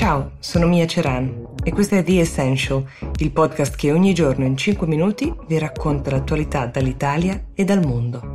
Ciao, sono Mia Ceran e questo è The Essential, il podcast che ogni giorno in 5 minuti vi racconta l'attualità dall'Italia e dal mondo.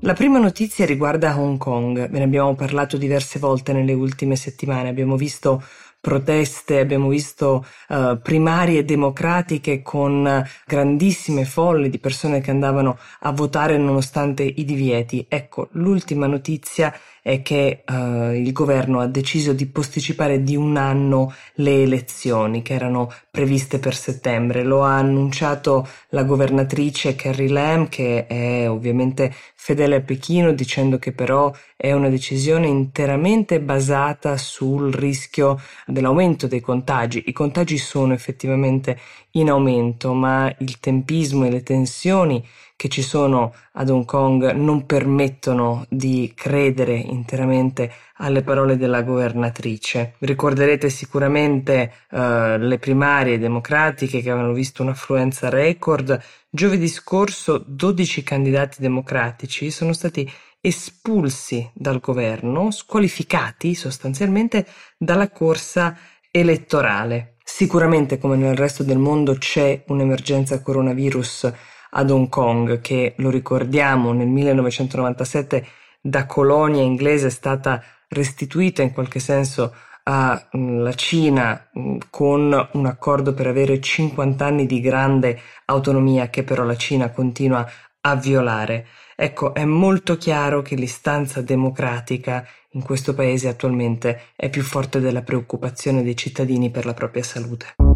La prima notizia riguarda Hong Kong, ve ne abbiamo parlato diverse volte nelle ultime settimane, abbiamo visto proteste, abbiamo visto uh, primarie democratiche con grandissime folle di persone che andavano a votare nonostante i divieti. Ecco, l'ultima notizia è che uh, il governo ha deciso di posticipare di un anno le elezioni che erano previste per settembre. Lo ha annunciato la governatrice Carrie Lam, che è ovviamente fedele a Pechino, dicendo che però è una decisione interamente basata sul rischio dell'aumento dei contagi. I contagi sono effettivamente in aumento, ma il tempismo e le tensioni che ci sono ad Hong Kong non permettono di credere interamente alle parole della governatrice. Ricorderete sicuramente uh, le primarie democratiche che avevano visto un'affluenza record. Giovedì scorso 12 candidati democratici sono stati espulsi dal governo, squalificati sostanzialmente dalla corsa elettorale. Sicuramente, come nel resto del mondo, c'è un'emergenza coronavirus ad Hong Kong, che lo ricordiamo nel 1997 da colonia inglese è stata restituita in qualche senso alla mm, Cina mm, con un accordo per avere 50 anni di grande autonomia che però la Cina continua a violare. Ecco, è molto chiaro che l'istanza democratica in questo paese attualmente è più forte della preoccupazione dei cittadini per la propria salute.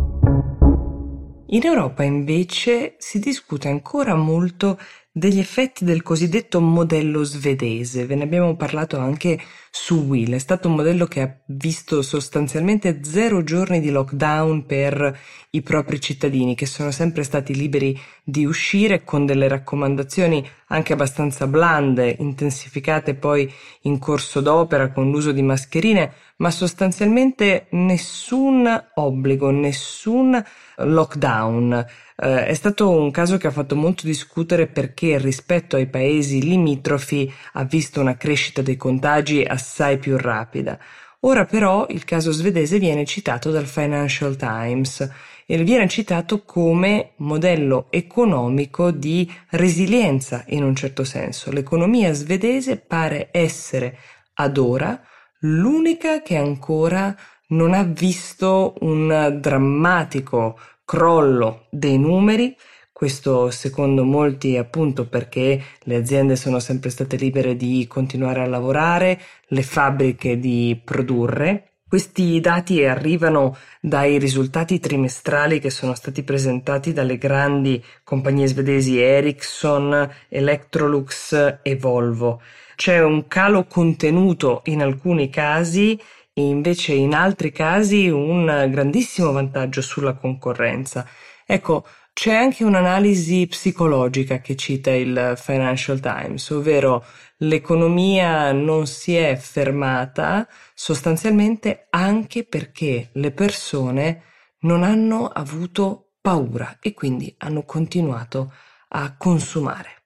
In Europa invece si discute ancora molto degli effetti del cosiddetto modello svedese. Ve ne abbiamo parlato anche su Will. È stato un modello che ha visto sostanzialmente zero giorni di lockdown per i propri cittadini, che sono sempre stati liberi di uscire con delle raccomandazioni anche abbastanza blande, intensificate poi in corso d'opera con l'uso di mascherine, ma sostanzialmente nessun obbligo, nessun lockdown. Eh, è stato un caso che ha fatto molto discutere perché rispetto ai paesi limitrofi ha visto una crescita dei contagi assai più rapida. Ora però il caso svedese viene citato dal Financial Times e viene citato come modello economico di resilienza in un certo senso. L'economia svedese pare essere ad ora l'unica che ancora non ha visto un drammatico crollo dei numeri, questo secondo molti appunto perché le aziende sono sempre state libere di continuare a lavorare, le fabbriche di produrre. Questi dati arrivano dai risultati trimestrali che sono stati presentati dalle grandi compagnie svedesi Ericsson, Electrolux e Volvo. C'è un calo contenuto in alcuni casi e invece in altri casi un grandissimo vantaggio sulla concorrenza. Ecco, c'è anche un'analisi psicologica che cita il Financial Times, ovvero l'economia non si è fermata sostanzialmente anche perché le persone non hanno avuto paura e quindi hanno continuato a consumare.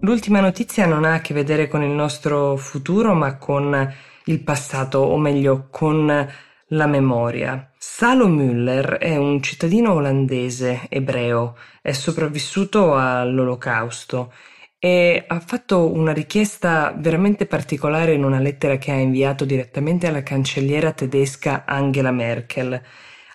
L'ultima notizia non ha a che vedere con il nostro futuro, ma con il passato, o meglio con la memoria. Salo Müller è un cittadino olandese ebreo, è sopravvissuto all'olocausto e ha fatto una richiesta veramente particolare in una lettera che ha inviato direttamente alla cancelliera tedesca Angela Merkel.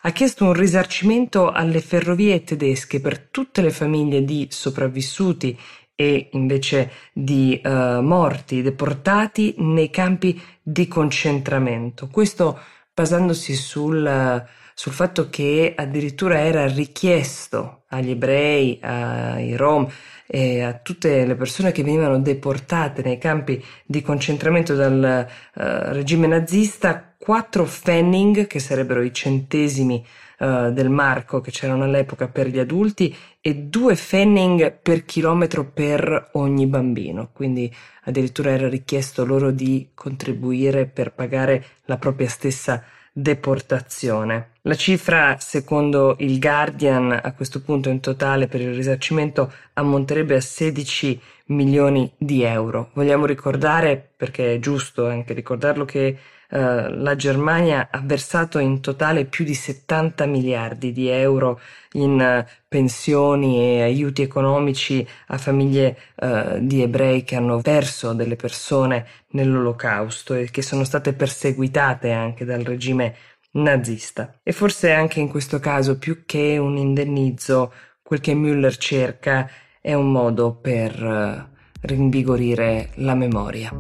Ha chiesto un risarcimento alle ferrovie tedesche per tutte le famiglie di sopravvissuti e invece di uh, morti deportati nei campi di concentramento. Questo basandosi sul, sul fatto che addirittura era richiesto agli ebrei, ai rom e a tutte le persone che venivano deportate nei campi di concentramento dal uh, regime nazista quattro pfennig, che sarebbero i centesimi uh, del marco che c'erano all'epoca per gli adulti, e due pfennig per chilometro per ogni bambino. Quindi addirittura era richiesto loro di contribuire per pagare la propria stessa deportazione. La cifra, secondo il Guardian, a questo punto in totale per il risarcimento ammonterebbe a 16 milioni di euro. Vogliamo ricordare, perché è giusto anche ricordarlo, che eh, la Germania ha versato in totale più di 70 miliardi di euro in uh, pensioni e aiuti economici a famiglie uh, di ebrei che hanno perso delle persone nell'olocausto e che sono state perseguitate anche dal regime nazista. E forse anche in questo caso, più che un indennizzo, quel che Müller cerca è un modo per rinvigorire la memoria.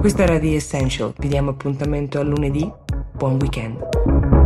Questa era The Essential, vi diamo appuntamento a lunedì, buon weekend.